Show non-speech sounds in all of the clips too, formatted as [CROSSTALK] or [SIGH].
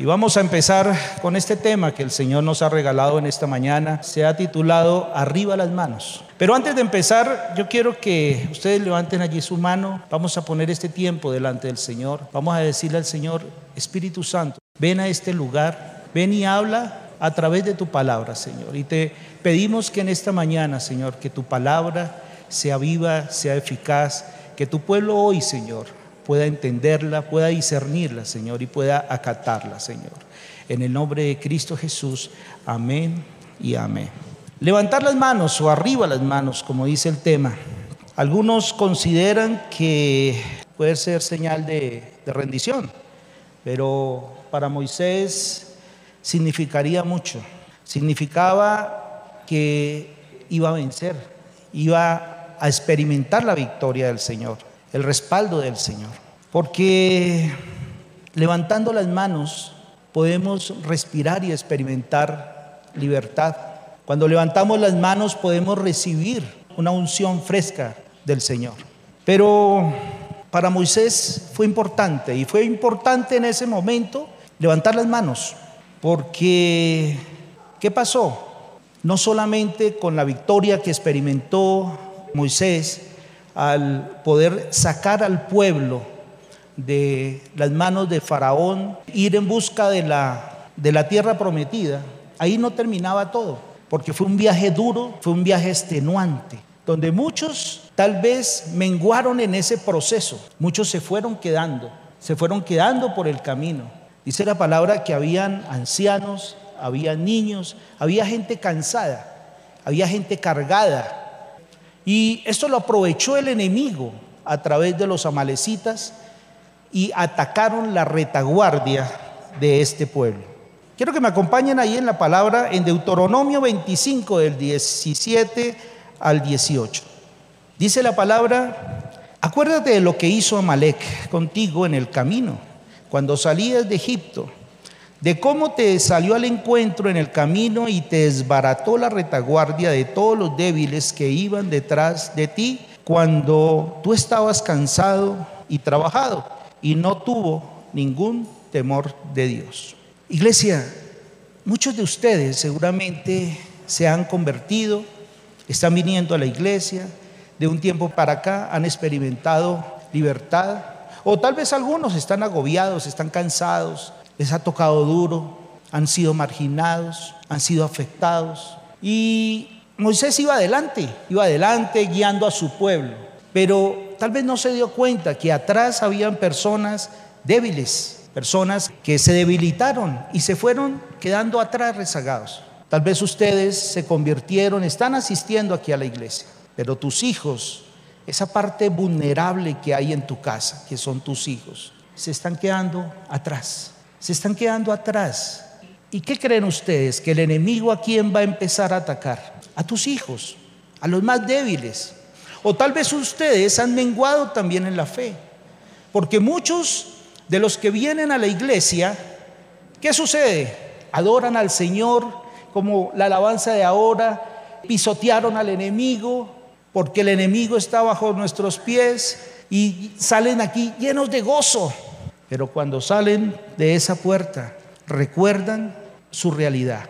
Y vamos a empezar con este tema que el Señor nos ha regalado en esta mañana. Se ha titulado Arriba las manos. Pero antes de empezar, yo quiero que ustedes levanten allí su mano. Vamos a poner este tiempo delante del Señor. Vamos a decirle al Señor, Espíritu Santo, ven a este lugar, ven y habla a través de tu palabra, Señor. Y te pedimos que en esta mañana, Señor, que tu palabra sea viva, sea eficaz, que tu pueblo hoy, Señor, pueda entenderla, pueda discernirla, Señor, y pueda acatarla, Señor. En el nombre de Cristo Jesús, amén y amén. Levantar las manos o arriba las manos, como dice el tema. Algunos consideran que puede ser señal de, de rendición, pero para Moisés significaría mucho. Significaba que iba a vencer, iba a experimentar la victoria del Señor el respaldo del Señor. Porque levantando las manos podemos respirar y experimentar libertad. Cuando levantamos las manos podemos recibir una unción fresca del Señor. Pero para Moisés fue importante y fue importante en ese momento levantar las manos. Porque, ¿qué pasó? No solamente con la victoria que experimentó Moisés, al poder sacar al pueblo de las manos de Faraón, ir en busca de la, de la tierra prometida, ahí no terminaba todo, porque fue un viaje duro, fue un viaje extenuante, donde muchos tal vez menguaron en ese proceso, muchos se fueron quedando, se fueron quedando por el camino. Dice la palabra que habían ancianos, había niños, había gente cansada, había gente cargada, y esto lo aprovechó el enemigo a través de los amalecitas y atacaron la retaguardia de este pueblo. Quiero que me acompañen ahí en la palabra en Deuteronomio 25 del 17 al 18. Dice la palabra, acuérdate de lo que hizo Amalek contigo en el camino, cuando salías de Egipto de cómo te salió al encuentro en el camino y te desbarató la retaguardia de todos los débiles que iban detrás de ti cuando tú estabas cansado y trabajado y no tuvo ningún temor de Dios. Iglesia, muchos de ustedes seguramente se han convertido, están viniendo a la iglesia, de un tiempo para acá han experimentado libertad, o tal vez algunos están agobiados, están cansados, les ha tocado duro, han sido marginados, han sido afectados. Y Moisés iba adelante, iba adelante guiando a su pueblo, pero tal vez no se dio cuenta que atrás habían personas débiles, personas que se debilitaron y se fueron quedando atrás rezagados. Tal vez ustedes se convirtieron, están asistiendo aquí a la iglesia, pero tus hijos, esa parte vulnerable que hay en tu casa, que son tus hijos, se están quedando atrás se están quedando atrás. ¿Y qué creen ustedes? Que el enemigo a quién va a empezar a atacar? A tus hijos, a los más débiles. O tal vez ustedes han menguado también en la fe. Porque muchos de los que vienen a la iglesia, ¿qué sucede? Adoran al Señor como la alabanza de ahora, pisotearon al enemigo porque el enemigo está bajo nuestros pies y salen aquí llenos de gozo. Pero cuando salen de esa puerta, recuerdan su realidad,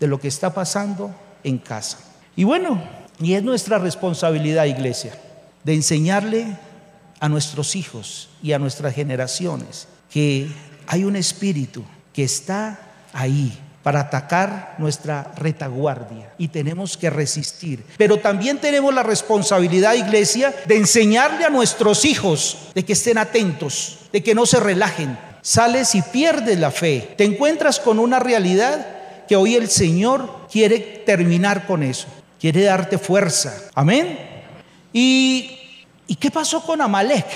de lo que está pasando en casa. Y bueno, y es nuestra responsabilidad, iglesia, de enseñarle a nuestros hijos y a nuestras generaciones que hay un espíritu que está ahí para atacar nuestra retaguardia y tenemos que resistir. Pero también tenemos la responsabilidad, iglesia, de enseñarle a nuestros hijos de que estén atentos, de que no se relajen. Sales y pierdes la fe. Te encuentras con una realidad que hoy el Señor quiere terminar con eso. Quiere darte fuerza. Amén. ¿Y, ¿y qué pasó con Amalek?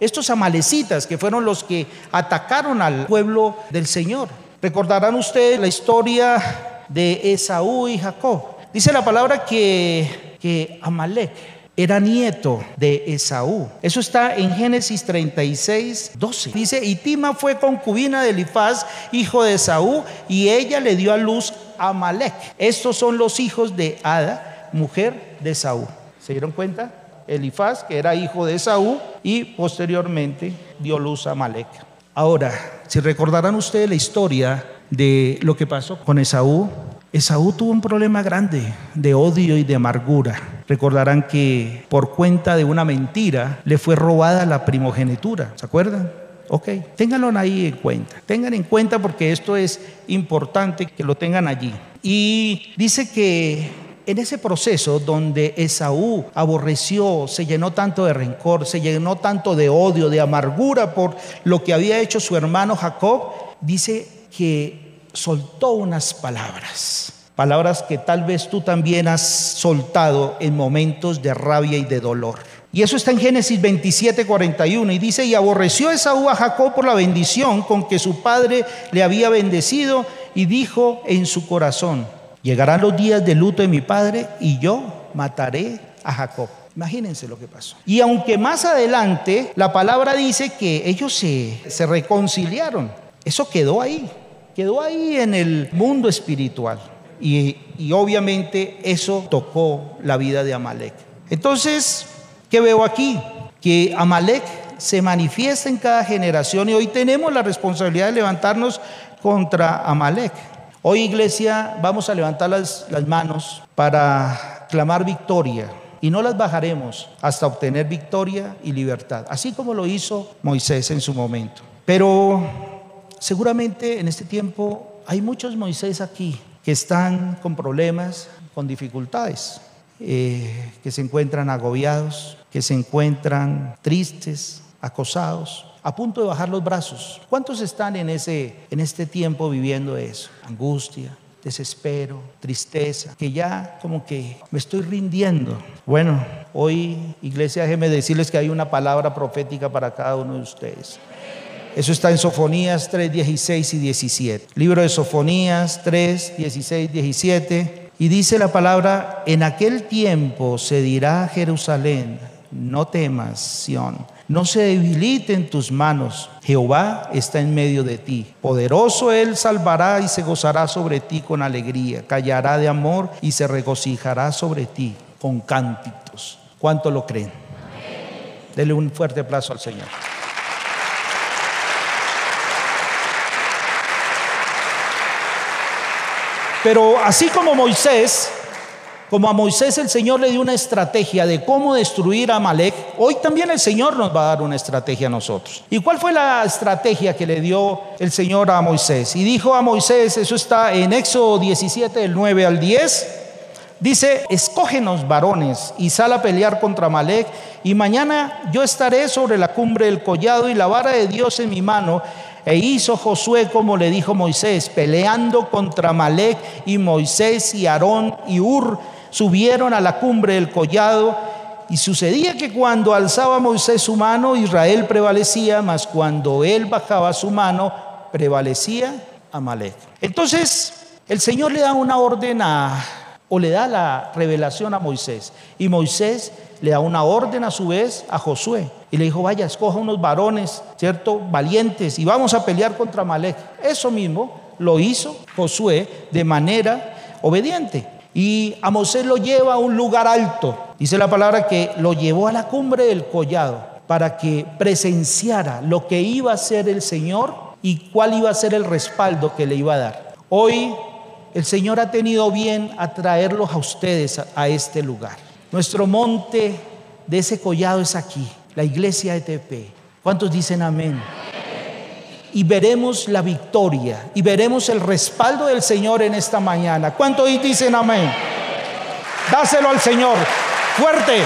Estos amalecitas que fueron los que atacaron al pueblo del Señor. Recordarán ustedes la historia de Esaú y Jacob. Dice la palabra que, que Amalek era nieto de Esaú. Eso está en Génesis 36, 12. Dice, y Tima fue concubina de Elifaz, hijo de Esaú, y ella le dio a luz a Amalek. Estos son los hijos de Ada, mujer de Esaú. ¿Se dieron cuenta? Elifaz, que era hijo de Esaú, y posteriormente dio luz a Amalek. Ahora, Si recordarán ustedes la historia de lo que pasó con Esaú, Esaú tuvo un problema grande de odio y de amargura. Recordarán que por cuenta de una mentira le fue robada la primogenitura, ¿se acuerdan? Ok, ténganlo ahí en cuenta. Tengan en cuenta porque esto es importante que lo tengan allí. Y dice que en ese proceso donde Esaú aborreció, se llenó tanto de rencor, se llenó tanto de odio, de amargura por lo que había hecho su hermano Jacob, dice que soltó unas palabras. Palabras que tal vez tú también has soltado en momentos de rabia y de dolor. Y eso está en Génesis 27, 41. Y dice, y aborreció Esaú a Jacob por la bendición con que su padre le había bendecido y dijo en su corazón, llegarán los días de luto de mi padre y yo mataré a Jacob. Imagínense lo que pasó. Y aunque más adelante la palabra dice que ellos se, se reconciliaron, eso quedó ahí, quedó ahí en el mundo espiritual. Y, y obviamente eso tocó la vida de Amalek. Entonces, ¿Qué veo aquí? Que Amalek se manifiesta en cada generación y hoy tenemos la responsabilidad de levantarnos contra Amalek. Hoy iglesia vamos a levantar las, las manos para clamar victoria y no las bajaremos hasta obtener victoria y libertad, así como lo hizo Moisés en su momento. Pero seguramente en este tiempo hay muchos Moisés aquí que están con problemas, con dificultades. Eh, que se encuentran agobiados, que se encuentran tristes, acosados, a punto de bajar los brazos. ¿Cuántos están en, ese, en este tiempo viviendo eso? Angustia, desespero, tristeza, que ya como que me estoy rindiendo. Bueno, hoy, iglesia, déjeme decirles que hay una palabra profética para cada uno de ustedes. Eso está en Sofonías 3, 16 y 17. Libro de Sofonías 3, 16, 17. Y dice la palabra, en aquel tiempo se dirá a Jerusalén, no temas, Sión, no se debiliten tus manos, Jehová está en medio de ti. Poderoso Él salvará y se gozará sobre ti con alegría, callará de amor y se regocijará sobre ti con cánticos. ¿Cuánto lo creen? Dele un fuerte aplauso al Señor. Pero así como Moisés, como a Moisés el Señor le dio una estrategia de cómo destruir a Amalek, hoy también el Señor nos va a dar una estrategia a nosotros. ¿Y cuál fue la estrategia que le dio el Señor a Moisés? Y dijo a Moisés, eso está en Éxodo 17, del 9 al 10, dice, escógenos varones y sal a pelear contra Amalek, y mañana yo estaré sobre la cumbre del collado y la vara de Dios en mi mano, e hizo Josué como le dijo Moisés, peleando contra Malek y Moisés y Aarón y Ur subieron a la cumbre del collado. Y sucedía que cuando alzaba Moisés su mano, Israel prevalecía, mas cuando él bajaba su mano, prevalecía Amalek. Entonces, el Señor le da una orden a, o le da la revelación a Moisés. Y Moisés le da una orden a su vez a Josué. Y le dijo, vaya, escoja unos varones, ¿cierto? Valientes y vamos a pelear contra Malek. Eso mismo lo hizo Josué de manera obediente. Y a Moisés lo lleva a un lugar alto. Dice la palabra que lo llevó a la cumbre del collado para que presenciara lo que iba a hacer el Señor y cuál iba a ser el respaldo que le iba a dar. Hoy el Señor ha tenido bien atraerlos a ustedes a este lugar. Nuestro monte de ese collado es aquí, la iglesia ETP. ¿Cuántos dicen amén? Y veremos la victoria y veremos el respaldo del Señor en esta mañana. ¿Cuántos dicen amén? Dáselo al Señor. Fuerte.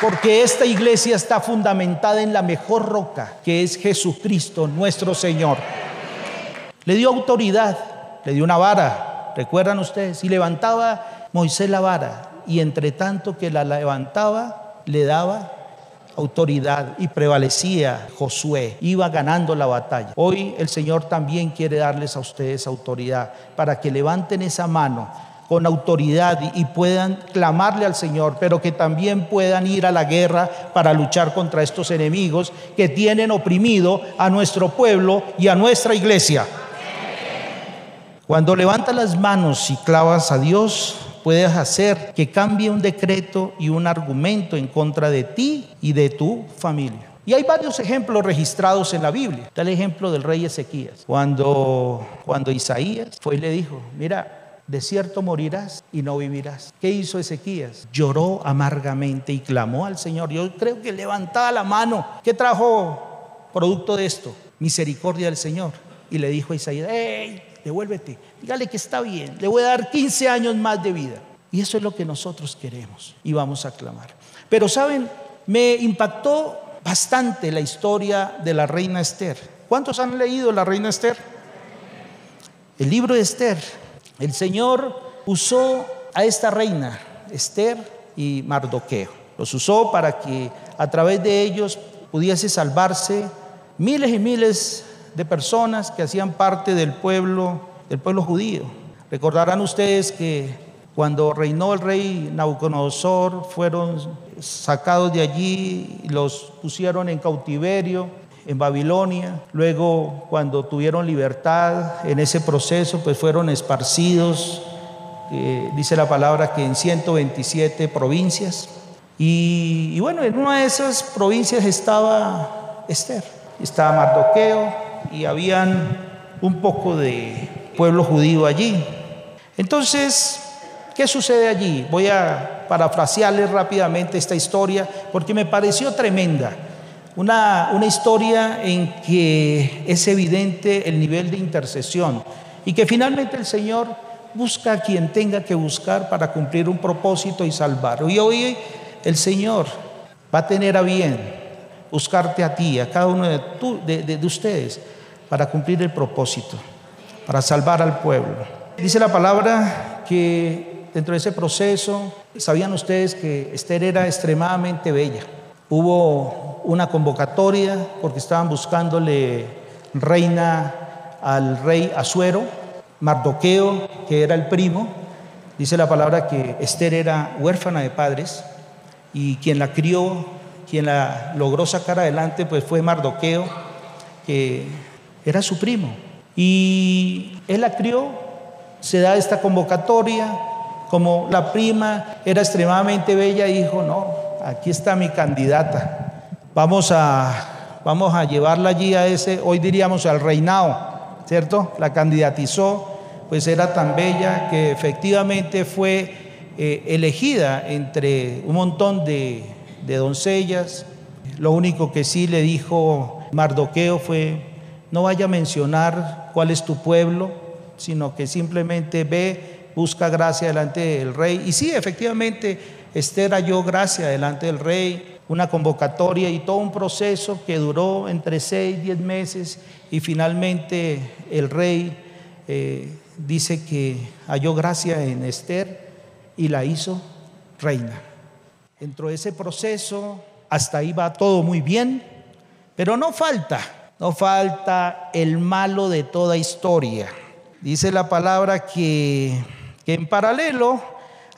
Porque esta iglesia está fundamentada en la mejor roca, que es Jesucristo, nuestro Señor. Le dio autoridad, le dio una vara, recuerdan ustedes, y levantaba Moisés la vara, y entre tanto que la levantaba, le daba autoridad y prevalecía Josué, iba ganando la batalla. Hoy el Señor también quiere darles a ustedes autoridad para que levanten esa mano con autoridad y, puedan clamarle al Señor, pero que también puedan ir a la guerra para luchar contra estos enemigos que tienen oprimido a nuestro pueblo y a nuestra iglesia. Cuando levantas las manos y clavas a Dios, puedes hacer que cambie un decreto y un argumento en contra de ti y de tu familia. Y hay varios ejemplos registrados en la Biblia. Está el ejemplo del rey Ezequías. Cuando, cuando Isaías fue y le dijo, mira, de cierto morirás y no vivirás. ¿Qué hizo Ezequías? Lloró amargamente y clamó al Señor. Yo creo que levantaba la mano. ¿Qué trajo producto de esto? Misericordia del Señor. Y le dijo a Isaías, hey, devuélvete, dígale que está bien, le voy a dar 15 años más de vida. Y eso es lo que nosotros queremos y vamos a clamar. Pero saben, me impactó bastante la historia de la reina Esther. ¿Cuántos han leído la reina Esther? El libro de Esther. El Señor usó a esta reina, Esther y Mardoqueo. Los usó para que a través de ellos pudiese salvarse miles y miles de personas que hacían parte del pueblo, del pueblo judío. Recordarán ustedes que cuando reinó el rey Nabucodonosor fueron sacados de allí, los pusieron en cautiverio en Babilonia. Luego, cuando tuvieron libertad en ese proceso, pues fueron esparcidos, eh, dice la palabra que en 127 provincias. Y, y, bueno, en una de esas provincias estaba Esther, estaba Mardoqueo y habían un poco de pueblo judío allí. Entonces, ¿qué sucede allí? Voy a parafrasearles rápidamente esta historia porque me pareció tremenda. Una, una historia en que es evidente el nivel de intercesión y que finalmente el Señor busca a quien tenga que buscar para cumplir un propósito y salvar. Y hoy el Señor va a tener a bien buscarte a ti, a cada uno de, de ustedes, para cumplir el propósito, para salvar al pueblo. Dice la palabra que dentro de ese proceso, sabían ustedes que Esther era extremadamente bella. Hubo una convocatoria porque estaban buscándole reina al rey Asuero, Mardoqueo, que era el primo. Dice la palabra que Esther era huérfana de padres y quien la crió, quien la logró sacar adelante, pues fue Mardoqueo, que era su primo. Y él la crió, se da esta convocatoria, como la prima era extremadamente bella, dijo, no, aquí está mi candidata. Vamos a, vamos a llevarla allí a ese, hoy diríamos al reinado, ¿cierto? La candidatizó, pues era tan bella que efectivamente fue eh, elegida entre un montón de, de doncellas. Lo único que sí le dijo Mardoqueo fue, no vaya a mencionar cuál es tu pueblo, sino que simplemente ve busca gracia delante del rey. Y sí, efectivamente, Esther halló gracia delante del rey, una convocatoria y todo un proceso que duró entre seis y diez meses y finalmente el rey eh, dice que halló gracia en Esther y la hizo reina. Dentro de ese proceso, hasta ahí va todo muy bien, pero no falta, no falta el malo de toda historia. Dice la palabra que que en paralelo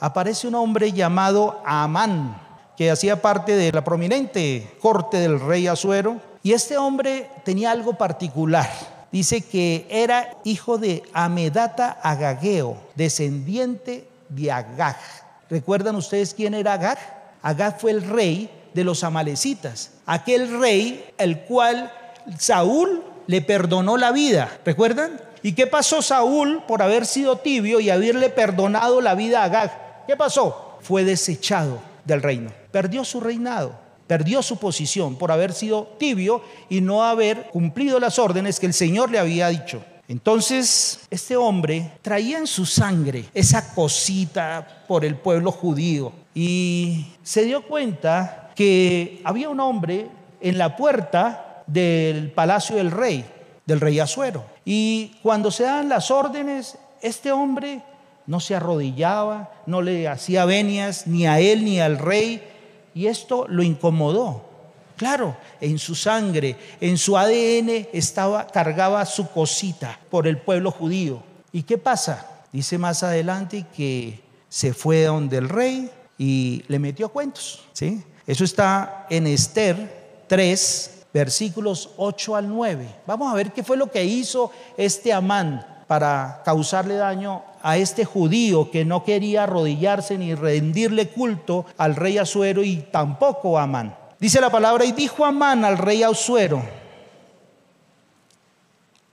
aparece un hombre llamado Amán, que hacía parte de la prominente corte del rey Asuero, y este hombre tenía algo particular. Dice que era hijo de Amedata Agageo, descendiente de Agag. ¿Recuerdan ustedes quién era Agag? Agag fue el rey de los amalecitas, aquel rey el cual Saúl le perdonó la vida. ¿Recuerdan? ¿Y qué pasó Saúl por haber sido tibio y haberle perdonado la vida a Agag? ¿Qué pasó? Fue desechado del reino. Perdió su reinado, perdió su posición por haber sido tibio y no haber cumplido las órdenes que el Señor le había dicho. Entonces, este hombre traía en su sangre esa cosita por el pueblo judío y se dio cuenta que había un hombre en la puerta del palacio del rey, del rey Azuero. Y cuando se dan las órdenes, este hombre no se arrodillaba, no le hacía venias ni a él ni al rey, y esto lo incomodó. Claro, en su sangre, en su ADN estaba cargaba su cosita por el pueblo judío. ¿Y qué pasa? Dice más adelante que se fue donde el rey y le metió cuentos, ¿sí? Eso está en Esther 3 versículos 8 al 9. Vamos a ver qué fue lo que hizo este Amán para causarle daño a este judío que no quería arrodillarse ni rendirle culto al rey Asuero y tampoco a Amán. Dice la palabra, y dijo Amán al rey Asuero,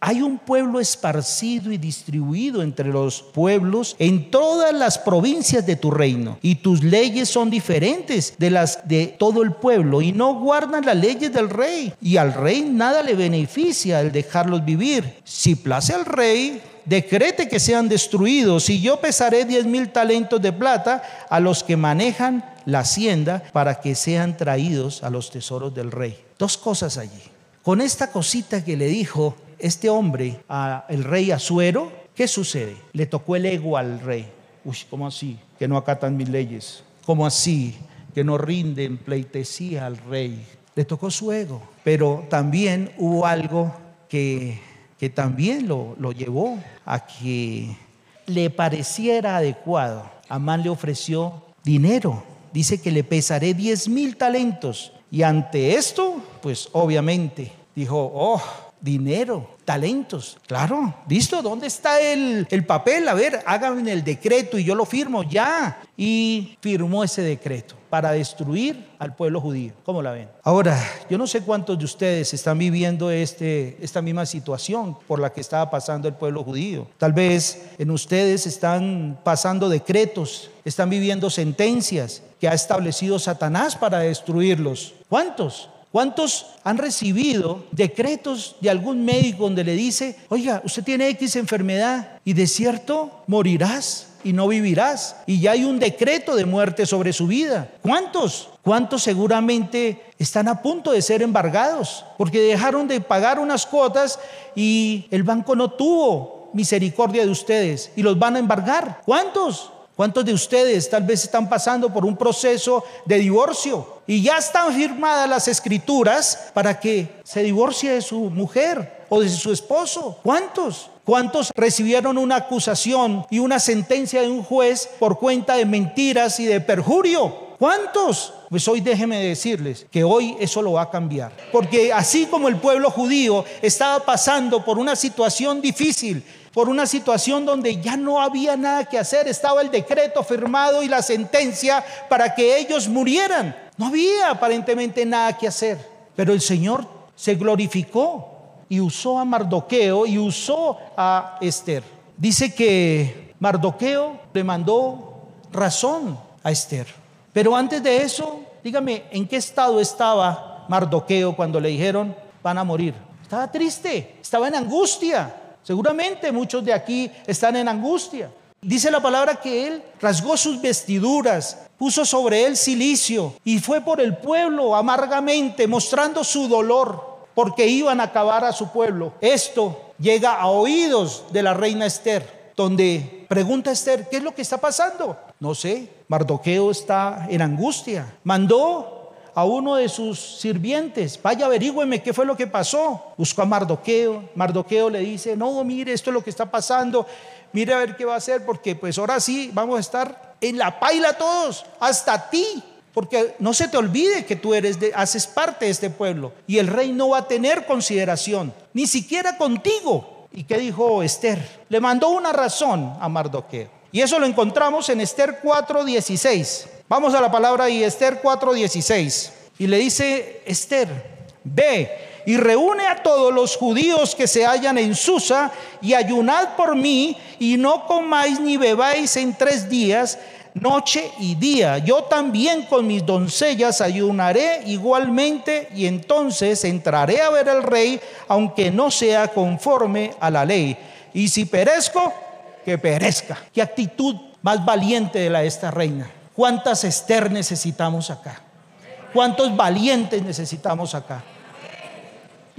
hay un pueblo esparcido y distribuido entre los pueblos en todas las provincias de tu reino, y tus leyes son diferentes de las de todo el pueblo, y no guardan las leyes del rey, y al rey nada le beneficia el dejarlos vivir. Si place al rey, decrete que sean destruidos, y yo pesaré diez mil talentos de plata a los que manejan la hacienda para que sean traídos a los tesoros del rey. Dos cosas allí. Con esta cosita que le dijo este hombre al rey Azuero, ¿qué sucede? Le tocó el ego al rey. Uy, ¿cómo así? Que no acatan mis leyes. ¿Cómo así? Que no rinden pleitesía al rey. Le tocó su ego. Pero también hubo algo que, que también lo, lo llevó a que le pareciera adecuado. Amán le ofreció dinero. Dice que le pesaré 10 mil talentos. Y ante esto, pues obviamente dijo, oh, dinero, talentos. Claro, ¿listo? ¿Dónde está el, el, papel? A ver, háganme el decreto y yo lo firmo ya. Y firmó ese decreto para destruir al pueblo judío. ¿Cómo la ven? Ahora, yo no sé cuántos de ustedes están viviendo este, esta misma situación por la que estaba pasando el pueblo judío. Tal vez en ustedes están pasando decretos, están viviendo sentencias que ha establecido Satanás para destruirlos. ¿Cuántos? ¿Cuántos han recibido decretos de algún médico donde le dice, oiga, usted tiene X enfermedad y de cierto morirás y no vivirás? Y ya hay un decreto de muerte sobre su vida. ¿Cuántos? ¿Cuántos seguramente están a punto de ser embargados? Porque dejaron de pagar unas cuotas y el banco no tuvo misericordia de ustedes y los van a embargar. ¿Cuántos? ¿Cuántos de ustedes tal vez están pasando por un proceso de divorcio y ya están firmadas las escrituras para que se divorcie de su mujer o de su esposo? ¿Cuántos? ¿Cuántos recibieron una acusación y una sentencia de un juez por cuenta de mentiras y de perjurio? ¿Cuántos? Pues hoy déjeme decirles que hoy eso lo va a cambiar. Porque así como el pueblo judío estaba pasando por una situación difícil, por una situación donde ya no había nada que hacer, estaba el decreto firmado y la sentencia para que ellos murieran. No había aparentemente nada que hacer, pero el Señor se glorificó y usó a Mardoqueo y usó a Esther. Dice que Mardoqueo le mandó razón a Esther. Pero antes de eso, dígame, ¿en qué estado estaba Mardoqueo cuando le dijeron van a morir? Estaba triste, estaba en angustia. Seguramente muchos de aquí están en angustia. Dice la palabra que él rasgó sus vestiduras, puso sobre él silicio y fue por el pueblo amargamente mostrando su dolor porque iban a acabar a su pueblo. Esto llega a oídos de la reina Esther, donde pregunta Esther, ¿qué es lo que está pasando? No sé, Mardoqueo está en angustia. Mandó a uno de sus sirvientes, vaya averígüeme qué fue lo que pasó. Buscó a Mardoqueo, Mardoqueo le dice, no, mire, esto es lo que está pasando, mire a ver qué va a hacer, porque pues ahora sí vamos a estar en la paila todos, hasta ti, porque no se te olvide que tú eres de, haces parte de este pueblo y el rey no va a tener consideración, ni siquiera contigo. ¿Y qué dijo Esther? Le mandó una razón a Mardoqueo. Y eso lo encontramos en Esther 4:16. Vamos a la palabra y Esther 4:16. Y le dice Esther, ve y reúne a todos los judíos que se hallan en Susa y ayunad por mí y no comáis ni bebáis en tres días, noche y día. Yo también con mis doncellas ayunaré igualmente y entonces entraré a ver al rey, aunque no sea conforme a la ley. Y si perezco, que perezca. Qué actitud más valiente de la de esta reina. ¿Cuántas Esther necesitamos acá? ¿Cuántos valientes necesitamos acá?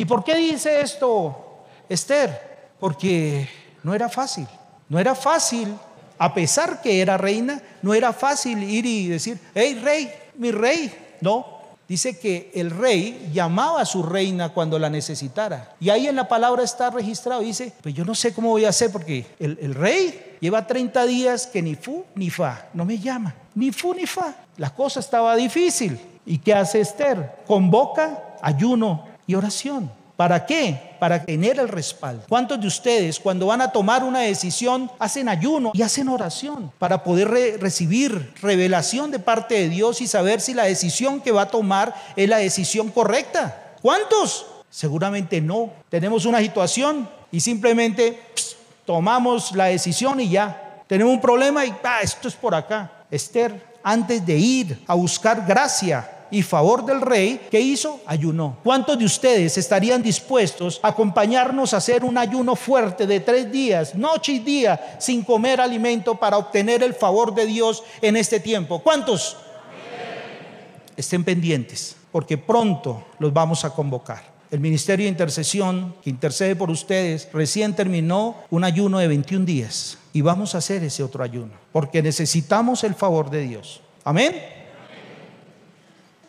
¿Y por qué dice esto Esther? Porque no era fácil. No era fácil, a pesar que era reina, no era fácil ir y decir, hey rey, mi rey. No, dice que el rey llamaba a su reina cuando la necesitara. Y ahí en la palabra está registrado, dice, pues yo no sé cómo voy a hacer porque el, el rey lleva 30 días que ni fu ni fa, no me llama ni fu ni fa. La cosa estaba difícil. ¿Y qué hace Esther? Convoca ayuno y oración ¿Para qué? Para tener el respaldo. ¿Cuántos de ustedes cuando van a tomar una decisión hacen ayuno y hacen oración para poder recibir revelación de parte de Dios y saber si la decisión que va a tomar es la decisión correcta? ¿Cuántos? Seguramente no. Tenemos una situación y simplemente tomamos la decisión y ya. Tenemos un problema y ah, esto es por acá. Esther, antes de ir a buscar gracia y favor del rey, ¿qué hizo? Ayunó. ¿Cuántos de ustedes estarían dispuestos a acompañarnos a hacer un ayuno fuerte de tres días, noche y día, sin comer alimento para obtener el favor de Dios en este tiempo? ¿Cuántos? Estén pendientes, porque pronto los vamos a convocar. El Ministerio de Intercesión, que intercede por ustedes, recién terminó un ayuno de 21 días y vamos a hacer ese otro ayuno, porque necesitamos el favor de Dios. Amén.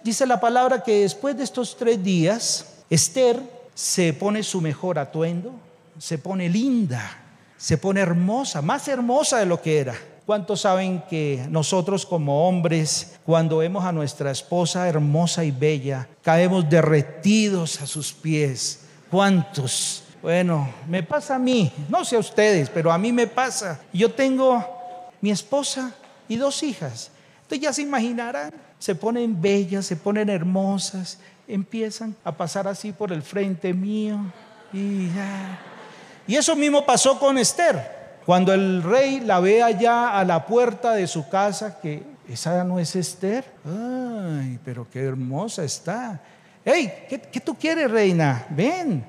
Dice la palabra que después de estos tres días, Esther se pone su mejor atuendo, se pone linda, se pone hermosa, más hermosa de lo que era. ¿Cuántos saben que nosotros como hombres, cuando vemos a nuestra esposa hermosa y bella, caemos derretidos a sus pies? ¿Cuántos? Bueno, me pasa a mí, no sé a ustedes, pero a mí me pasa. Yo tengo mi esposa y dos hijas. Entonces ya se imaginarán, se ponen bellas, se ponen hermosas, empiezan a pasar así por el frente mío y ya. Y eso mismo pasó con Esther. Cuando el rey la ve allá a la puerta de su casa, que esa no es Esther. Ay, pero qué hermosa está. Hey, ¿qué, ¿qué, tú quieres, reina? Ven,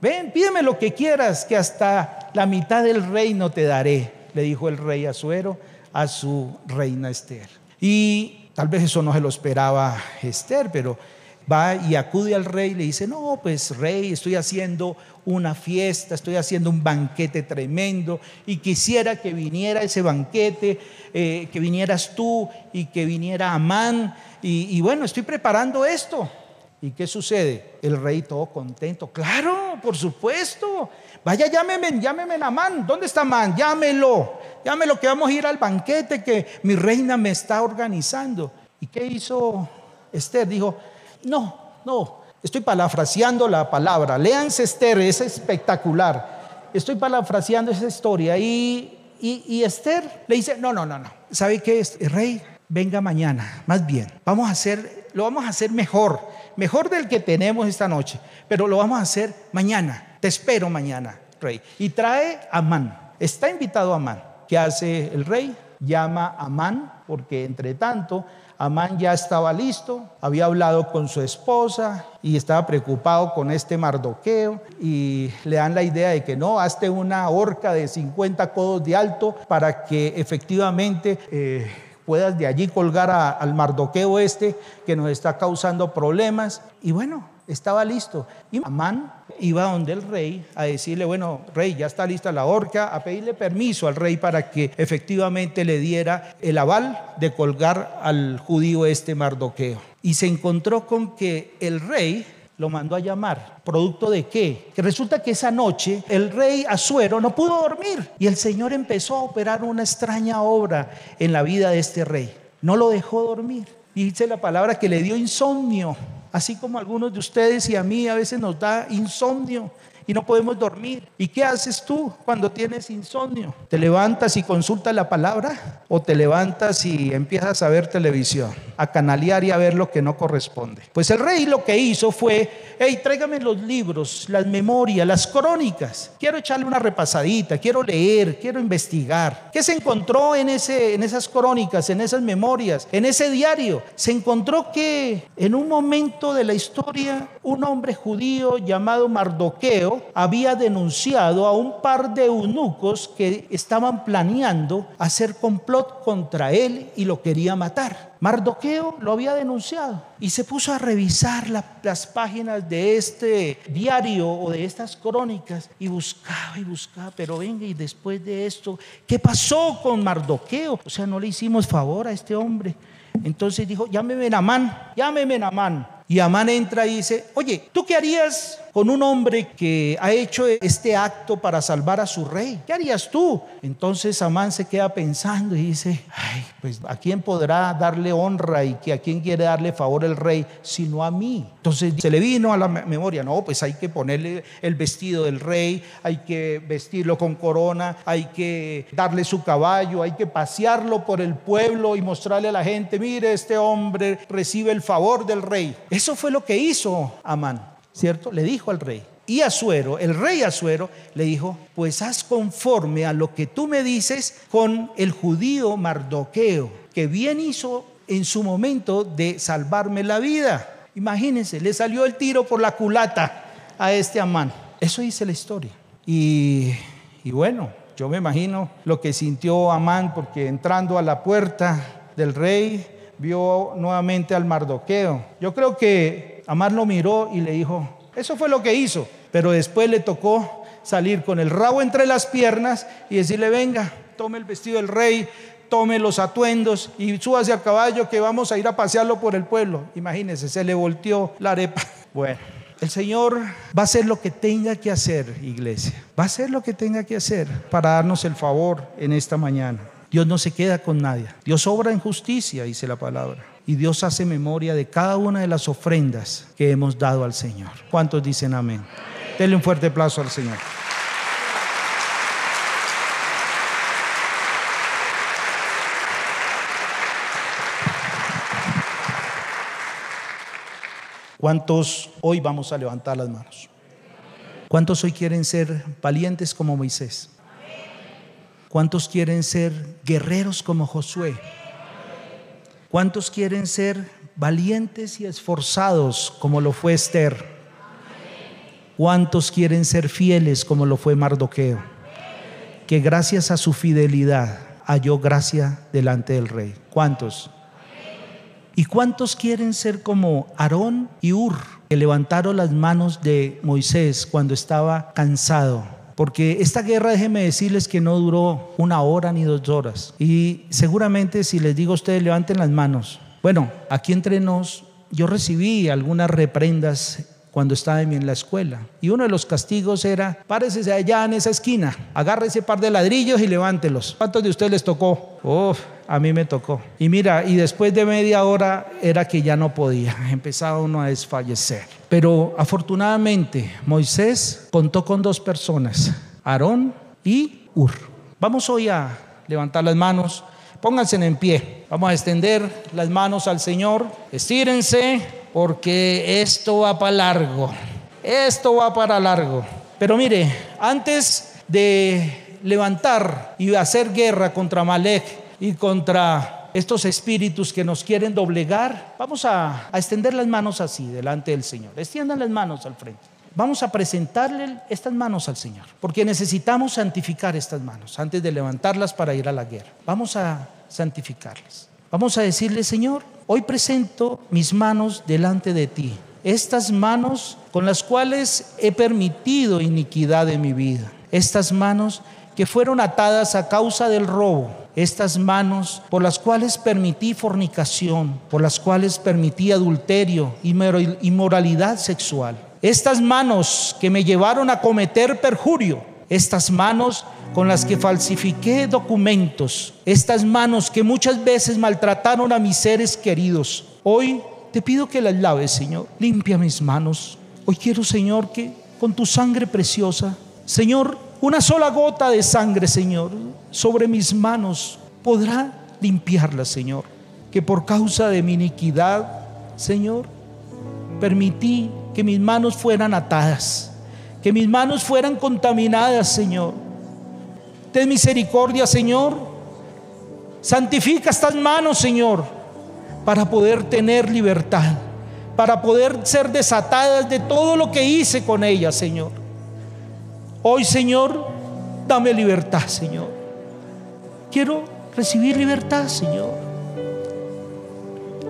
ven, pídeme lo que quieras, que hasta la mitad del reino te daré, le dijo el rey Azuero a su reina Esther. Y tal vez eso no se lo esperaba Esther, pero va y acude al rey y le dice, no, pues rey, estoy haciendo una fiesta, estoy haciendo un banquete tremendo y quisiera que viniera ese banquete, eh, que vinieras tú y que viniera Amán. Y, bueno, estoy preparando esto. ¿Y qué sucede? El rey todo contento. Claro, por supuesto. Vaya, llámeme, llámeme a Amán. ¿Dónde está Amán? Llámelo. Llámelo que vamos a ir al banquete que mi reina me está organizando. ¿Y qué hizo Esther? Dijo, no, no, estoy parafraseando la palabra. Léanse Esther, es espectacular. Estoy parafraseando esa historia. Y, y, Esther le dice, no, no, no, no. ¿Sabe qué es? El rey, venga mañana, más bien. Vamos a hacer, lo vamos a hacer mejor, mejor del que tenemos esta noche, pero lo vamos a hacer mañana. Te espero mañana, rey. Y trae a Amán. Está invitado a Amán. ¿Qué hace el rey? Llama a Amán, porque entre tanto Amán ya estaba listo, había hablado con su esposa y estaba preocupado con este mardoqueo y le dan la idea de que no, hazte una horca de 50 codos de alto para que efectivamente... Eh, puedas de allí colgar al mardoqueo este que nos está causando problemas. Y bueno, estaba listo. Y Amán iba donde el rey a decirle, bueno, rey, ya está lista la horca, a pedirle permiso al rey para que efectivamente le diera el aval de colgar al judío este Mardoqueo. Y se encontró con que el rey lo mandó a llamar. ¿Producto de qué? Que resulta que esa noche el rey Azuero no pudo dormir y el Señor empezó a operar una extraña obra en la vida de este rey. No lo dejó dormir. Dice la palabra que le dio insomnio así como algunos de ustedes y a mí a veces nos da insomnio y no podemos dormir. ¿Y qué haces tú cuando tienes insomnio? ¿Te levantas y consultas la palabra? ¿O te levantas y empiezas a ver televisión, a canalear y a ver lo que no corresponde? Pues el rey lo que hizo fue, hey, tráigame los libros, las memorias, las crónicas. Quiero echarle una repasadita, quiero leer, quiero investigar. ¿Qué se encontró en, ese, en esas crónicas, en esas memorias, en ese diario? Se encontró que en un momento de la historia, un hombre judío llamado Mardoqueo, había denunciado a un par de eunucos que estaban planeando hacer complot contra él y lo quería matar. Mardoqueo lo había denunciado y se puso a revisar las páginas de este diario o de estas crónicas y buscaba y buscaba, pero venga, y después de esto, ¿qué pasó con Mardoqueo? O sea, no le hicimos favor a este hombre. Entonces dijo, llámeme Amán, llámeme Amán. Y Amán entra y dice, oye, ¿tú qué harías con un hombre que ha hecho este acto para salvar a su rey? ¿Qué harías tú? Entonces Amán se queda pensando y dice, ay, pues a quién podrá darle honra y que a quién quiere darle favor el rey, sino a mí. Entonces se le vino a la memoria, no, pues hay que ponerle el vestido del rey, hay que vestirlo con corona, hay que darle su caballo, hay que pasearlo por el pueblo y mostrarle a la gente, mire, este hombre recibe el favor del rey. Eso fue lo que hizo Amán, ¿cierto? Le dijo al rey. Y Azuero, el rey Azuero, le dijo, pues haz conforme a lo que tú me dices con el judío Mardoqueo, que bien hizo en su momento de salvarme la vida. Imagínense, le salió el tiro por la culata a este Amán. Eso dice la historia. Y, y bueno, yo me imagino lo que sintió Amán porque entrando a la puerta del rey vio nuevamente al Mardoqueo. Yo creo que Amán lo miró y le dijo, eso fue lo que hizo. Pero después le tocó salir con el rabo entre las piernas y decirle, venga, tome el vestido del rey, tome los atuendos y súbase al caballo que vamos a ir a pasearlo por el pueblo. Imagínense, se le volteó la arepa. [LAUGHS] Bueno, el Señor va a hacer lo que tenga que hacer, iglesia. Va a hacer lo que tenga que hacer para darnos el favor en esta mañana. Dios no se queda con nadie. Dios obra en justicia, dice la palabra. Y Dios hace memoria de cada una de las ofrendas que hemos dado al Señor. ¿Cuántos dicen amén? Denle un fuerte aplauso al Señor. ¿Cuántos hoy vamos a levantar las manos? ¿Cuántos hoy quieren ser valientes como Moisés? ¿Cuántos quieren ser guerreros como Josué? ¿Cuántos quieren ser valientes y esforzados como lo fue Esther? ¿Cuántos quieren ser fieles como lo fue Mardoqueo? Que gracias a su fidelidad halló gracia delante del rey. ¿Cuántos? ¿Y cuántos quieren ser como Aarón y Ur, que levantaron las manos de Moisés cuando estaba cansado? Porque esta guerra, déjenme decirles que no duró una hora ni dos horas. Y seguramente si les digo a ustedes, levanten las manos. Bueno, aquí entre nos, yo recibí algunas reprendas cuando estaba en la escuela. Y uno de los castigos era, párese allá en esa esquina, agarre ese par de ladrillos y levántelos. ¿Cuántos de ustedes les tocó? Uf, a mí me tocó. Y mira, y después de media hora era que ya no podía, [LAUGHS] empezaba uno a desfallecer. Pero afortunadamente Moisés contó con dos personas, Aarón y Ur. Vamos hoy a levantar las manos, pónganse en pie, vamos a extender las manos al Señor, estírense porque esto va para largo. Esto va para largo. Pero mire, antes de levantar y hacer guerra contra Malek y contra estos espíritus que nos quieren doblegar, vamos a, extender las manos así delante del Señor. Extiendan las manos al frente. Vamos a presentarle estas manos al Señor, porque necesitamos santificar estas manos antes de levantarlas para ir a la guerra. Vamos a santificarlas. Vamos a decirle, Señor, hoy presento mis manos delante de ti. Estas manos con las cuales he permitido iniquidad en mi vida. Estas manos que fueron atadas a causa del robo. Estas manos por las cuales permití fornicación, por las cuales permití adulterio, y inmoralidad sexual. Estas manos que me llevaron a cometer perjurio. Estas manos con las que falsifiqué documentos, estas manos que muchas veces maltrataron a mis seres queridos. Hoy te pido que las laves, Señor. Limpia mis manos. Hoy quiero, Señor, que con tu sangre preciosa, Señor, una sola gota de sangre, Señor, sobre mis manos podrá limpiarlas, Señor. Que por causa de mi iniquidad, Señor, permití que mis manos fueran atadas, que mis manos fueran contaminadas, Señor Ten misericordia, Señor. Santifica estas manos, Señor, para poder tener libertad, para poder ser desatadas de todo lo que hice con ellas, Señor. Hoy, Señor, dame libertad, Señor. Quiero recibir libertad, Señor.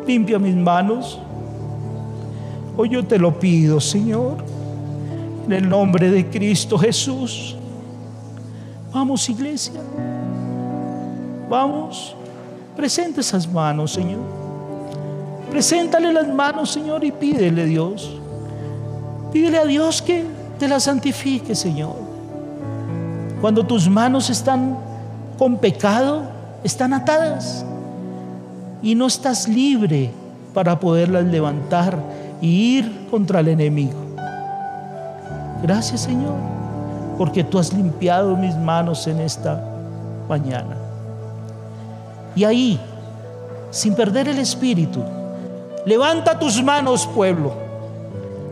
Limpia mis manos. Hoy yo te lo pido, Señor, en el nombre de Cristo Jesús. Vamos, iglesia. Vamos. Presenta esas manos, Señor. Preséntale las manos, Señor, y pídele, Dios. Pídele a Dios que te la santifique, Señor. Cuando tus manos están con pecado, están atadas y no estás libre para poderlas levantar y ir contra el enemigo. Gracias Señor, porque tú has limpiado mis manos en esta mañana. Y ahí, sin perder el espíritu, levanta tus manos pueblo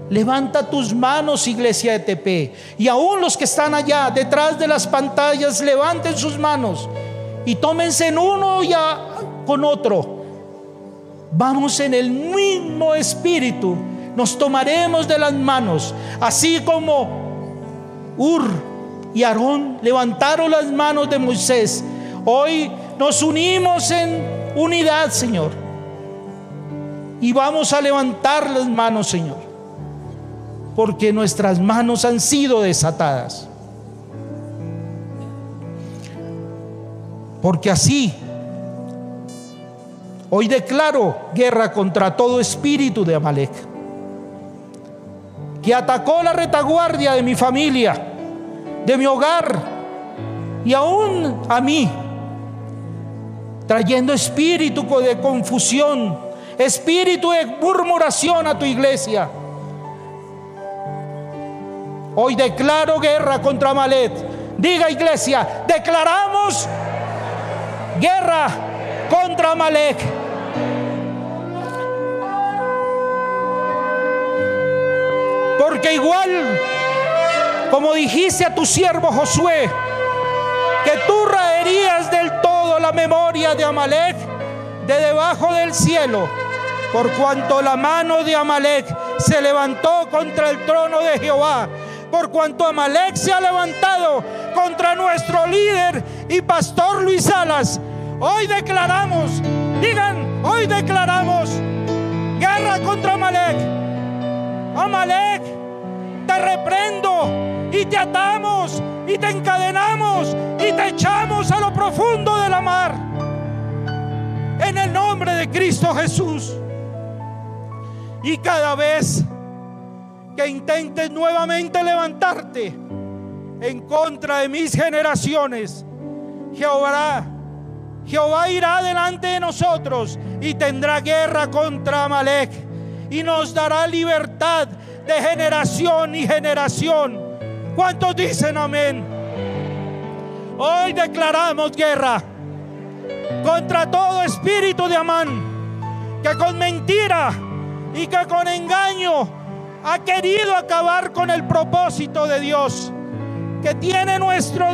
Levanta tus manos, iglesia de TP. Y aún los que están allá detrás de las pantallas, levanten sus manos y tómense en uno ya con otro. Vamos en el mismo espíritu. Nos tomaremos de las manos, así como Ur y Aarón levantaron las manos de Moisés. Hoy nos unimos en unidad, Señor. Y vamos a levantar las manos, Señor porque nuestras manos han sido desatadas. Porque así, hoy declaro guerra contra todo espíritu de Amalek, que atacó la retaguardia de mi familia, de mi hogar y aún a mí, trayendo espíritu de confusión, espíritu de murmuración a tu iglesia Hoy declaro guerra contra Malet. Diga iglesia, declaramos guerra contra Malek. Porque igual, como dijiste a tu siervo Josué, que tú raerías del todo la memoria de Amalek de debajo del cielo, por cuanto la mano de Amalek se levantó contra el trono de Jehová por cuanto Amalek se ha levantado contra nuestro líder y pastor Luis Salas. Hoy declaramos, digan, hoy declaramos guerra contra Amalek. Amalek, te reprendo y te atamos y te encadenamos y te echamos a lo profundo de la mar. En el nombre de Cristo Jesús. Y cada vez que intentes nuevamente levantarte en contra de mis generaciones, Jehová, Jehová irá delante de nosotros y tendrá guerra contra Amalek y nos dará libertad de generación y generación. ¿Cuántos dicen amén? Hoy declaramos guerra contra todo espíritu de Amán que con mentira y que con engaño ha querido acabar con el propósito de Dios que tiene nuestro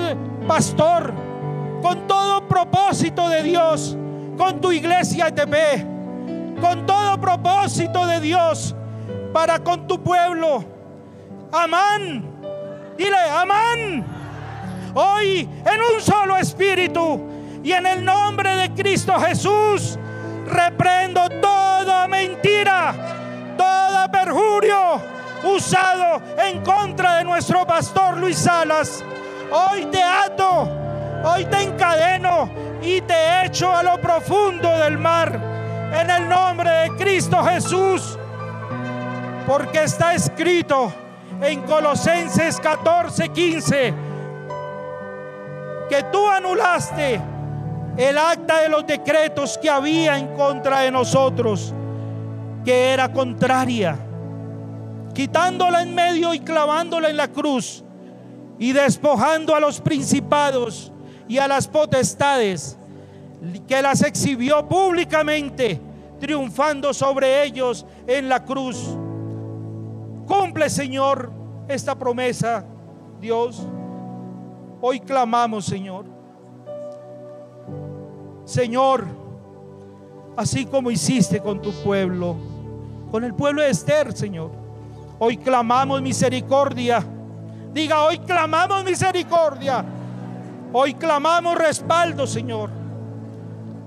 pastor, con todo propósito de Dios, con tu iglesia ETP, con todo propósito de Dios para con tu pueblo. Amán, dile, amán. Hoy en un solo espíritu y en el nombre de Cristo Jesús, reprendo toda mentira toda perjurio usado en contra de nuestro pastor Luis Salas. Hoy te ato, hoy te encadeno y te echo a lo profundo del mar en el nombre de Cristo Jesús. Porque está escrito en Colosenses 14, 15 que tú anulaste el acta de los decretos que había en contra de nosotros que era contraria, quitándola en medio y clavándola en la cruz y despojando a los principados y a las potestades, que las exhibió públicamente, triunfando sobre ellos en la cruz. Cumple, Señor, esta promesa, Dios. Hoy clamamos, Señor. Señor, así como hiciste con tu pueblo con el pueblo de Esther, Señor. Hoy clamamos misericordia. Diga, hoy clamamos misericordia. Hoy clamamos respaldo, Señor.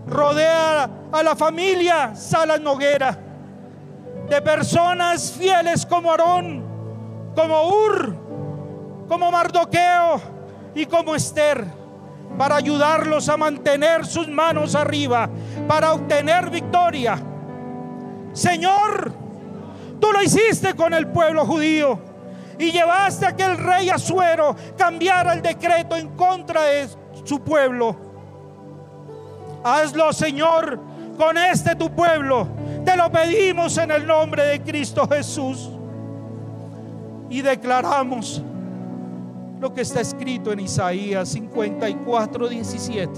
Rodea a la familia Salas Noguera de personas fieles como Aarón, como Ur, como Mardoqueo y como Esther, para ayudarlos a mantener sus manos arriba, para obtener victoria Señor, Tú lo hiciste con el pueblo judío y llevaste a que el rey Asuero cambiara el decreto en contra de su pueblo. Hazlo, Señor, con este tu pueblo. Te lo pedimos en el nombre de Cristo Jesús. Y declaramos lo que está escrito en Isaías 54, 17.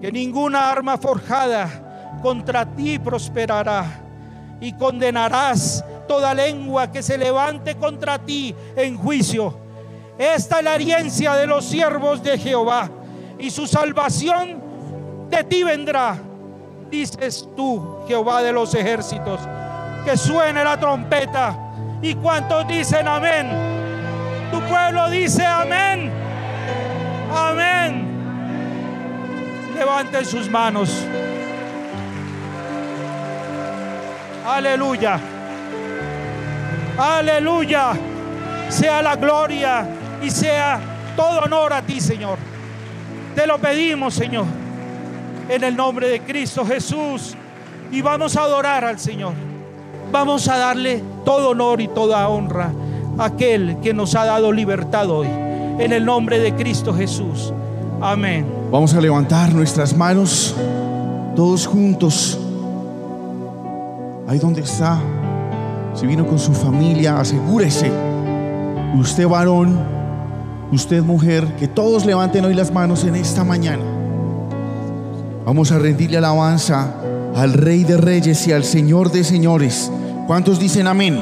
Que ninguna arma forjada contra ti prosperará y condenarás toda lengua que se levante contra ti en juicio. Esta es la herencia de los siervos de Jehová y su salvación de ti vendrá. Dices tú, Jehová de los ejércitos, que suene la trompeta. ¿Y cuántos dicen amén? Tu pueblo dice amén. Amén. Levanten sus manos. Aleluya. Aleluya. Sea la gloria y sea todo honor a ti, Señor. Te lo pedimos, Señor, en el nombre de Cristo Jesús. Y vamos a adorar al Señor. Vamos a darle todo honor y toda honra a aquel que nos ha dado libertad hoy. En el nombre de Cristo Jesús. Amén. Vamos a levantar nuestras manos todos juntos. Ahí donde está. Si vino con su familia, asegúrese. Usted varón, usted mujer, que todos levanten hoy las manos en esta mañana. Vamos a rendirle alabanza al Rey de Reyes y al Señor de Señores. ¿Cuántos dicen amén?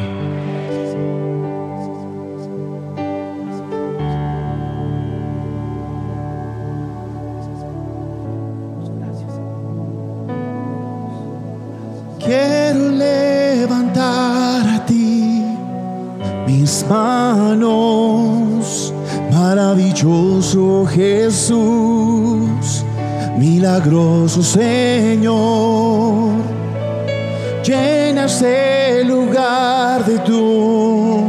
Mis manos, maravilloso Jesús, milagroso Señor. Llenas el lugar de tu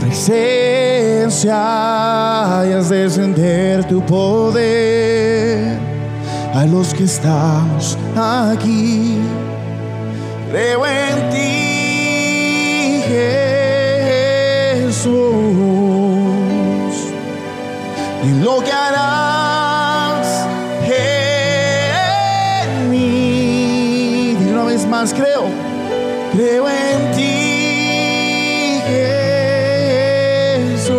presencia y has descender tu poder a los que estamos aquí. Creo en ti, Jesús, y lo que harás en mí. Dile una vez más, creo, creo en ti, Jesús,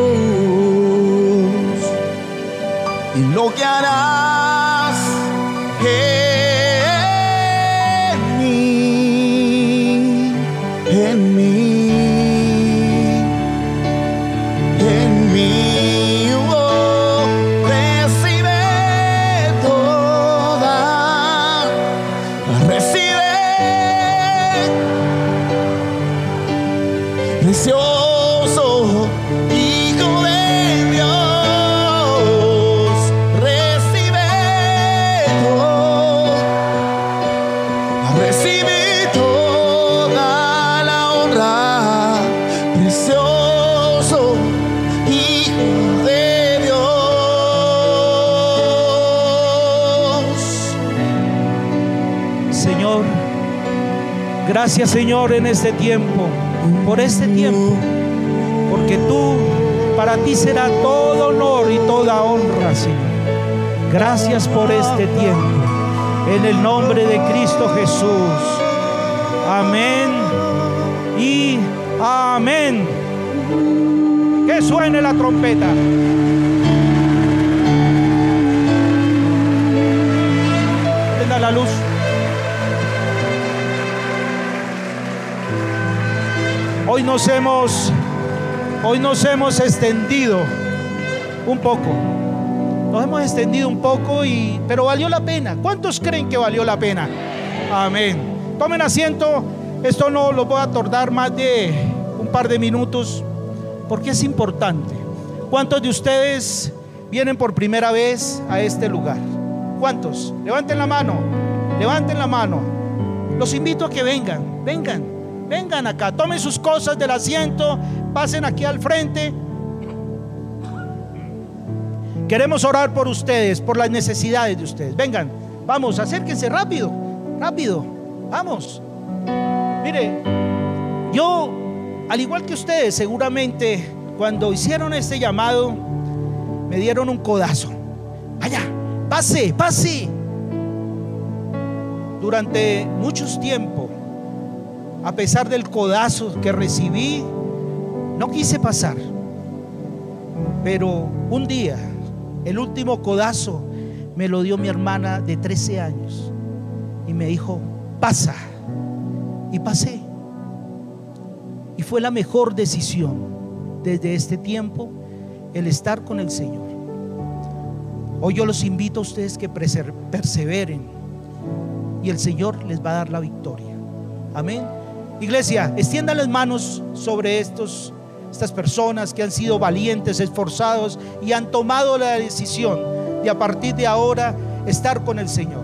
y lo que harás precioso Hijo de Dios, recibe todo. Recibe toda la honra, precioso Hijo de Dios. Señor, gracias Señor en este tiempo, por este tiempo, porque tú, para ti será todo honor y toda honra, Señor. Gracias por este tiempo, en el nombre de Cristo Jesús. Amén y amén. Que suene la trompeta. La luz. Hoy nos hemos hoy nos hemos extendido un poco. Nos hemos extendido un poco y pero valió la pena. ¿Cuántos creen que valió la pena? Amén. Tomen asiento. Esto no lo voy a tardar más de un par de minutos porque es importante. ¿Cuántos de ustedes vienen por primera vez a este lugar? ¿Cuántos? Levanten la mano. Levanten la mano. Los invito a que vengan. Vengan. Vengan acá. Tomen sus cosas del asiento. Pasen aquí al frente. Queremos orar por ustedes, por las necesidades de ustedes. Vengan. Vamos, acérquense rápido. Rápido. Vamos. Mire, Yo, al igual que ustedes, seguramente cuando hicieron este llamado, me dieron un codazo. Vaya, pase, pase. Durante muchos tiempos, a pesar del codazo que recibí, no quise pasar. Pero un día, el último codazo me lo dio mi hermana de 13 años y me dijo, pasa. Y pasé. Y fue la mejor decisión desde este tiempo el estar con el Señor. Hoy yo los invito a ustedes que perseveren y el Señor les va a dar la victoria. Amén. Iglesia, extiendan las manos sobre estos estas personas que han sido valientes, esforzados y han tomado la decisión de a partir de ahora estar con el Señor.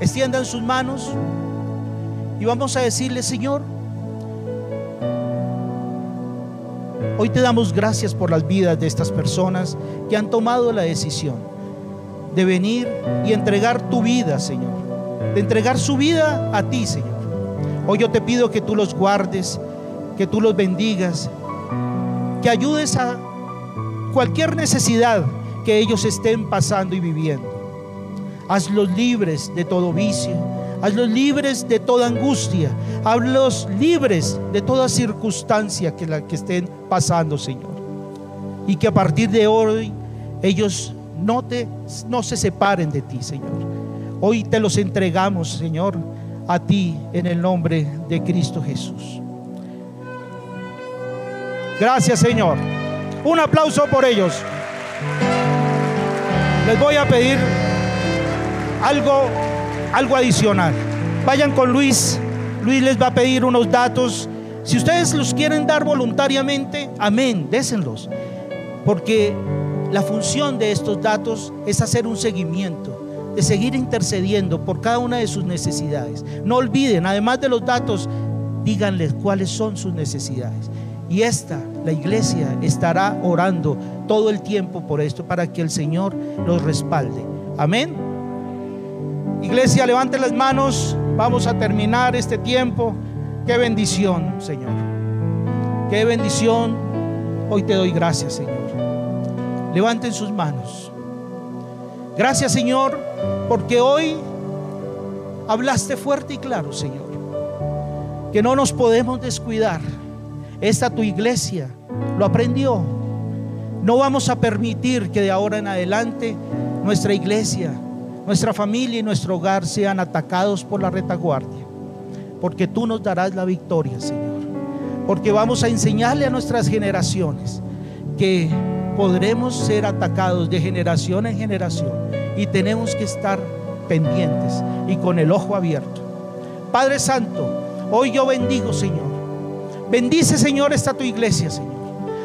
Extiendan sus manos y vamos a decirle, Señor, hoy te damos gracias por las vidas de estas personas que han tomado la decisión de venir y entregar tu vida, Señor, de entregar su vida a ti, Señor. Hoy yo te pido que tú los guardes, que tú los bendigas, que ayudes a cualquier necesidad que ellos estén pasando y viviendo. Hazlos libres de todo vicio, hazlos libres de toda angustia, hazlos libres de toda circunstancia que, la que estén pasando, Señor. Y que a partir de hoy ellos no, te, no se separen de ti, Señor. Hoy te los entregamos, Señor, a ti en el nombre de Cristo Jesús. Gracias, Señor. Un aplauso por ellos. Les voy a pedir algo, algo adicional. Vayan con Luis. Luis les va a pedir unos datos. Si ustedes los quieren dar voluntariamente, amén, désenlos. Porque la función de estos datos es hacer un seguimiento, de seguir intercediendo por cada una de sus necesidades. No olviden, además de los datos, díganles cuáles son sus necesidades. Y esta, la iglesia, estará orando todo el tiempo por esto para que el Señor los respalde. Amén. Iglesia, levante las manos. Vamos a terminar este tiempo. Qué bendición, Señor. Qué bendición. Hoy te doy gracias, Señor. Levanten sus manos. Gracias, Señor, porque hoy hablaste fuerte y claro, Señor. Que no nos podemos descuidar esta tu iglesia lo aprendió. No vamos a permitir que de ahora en adelante nuestra iglesia, nuestra familia y nuestro hogar sean atacados por la retaguardia. Porque tú nos darás la victoria, Señor. Porque vamos a enseñarle a nuestras generaciones que podremos ser atacados de generación en generación y tenemos que estar pendientes y con el ojo abierto. Padre Santo, hoy yo bendigo, Señor Bendice, Señor, esta tu iglesia, Señor.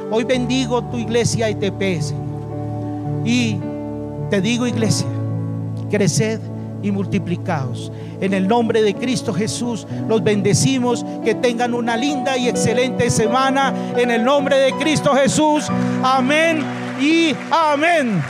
Hoy bendigo tu iglesia ITP, Señor. Y te digo, iglesia, creced y multiplicaos. En el nombre de Cristo Jesús los bendecimos. Que tengan una linda y excelente semana. En el nombre de Cristo Jesús. Amén y amén.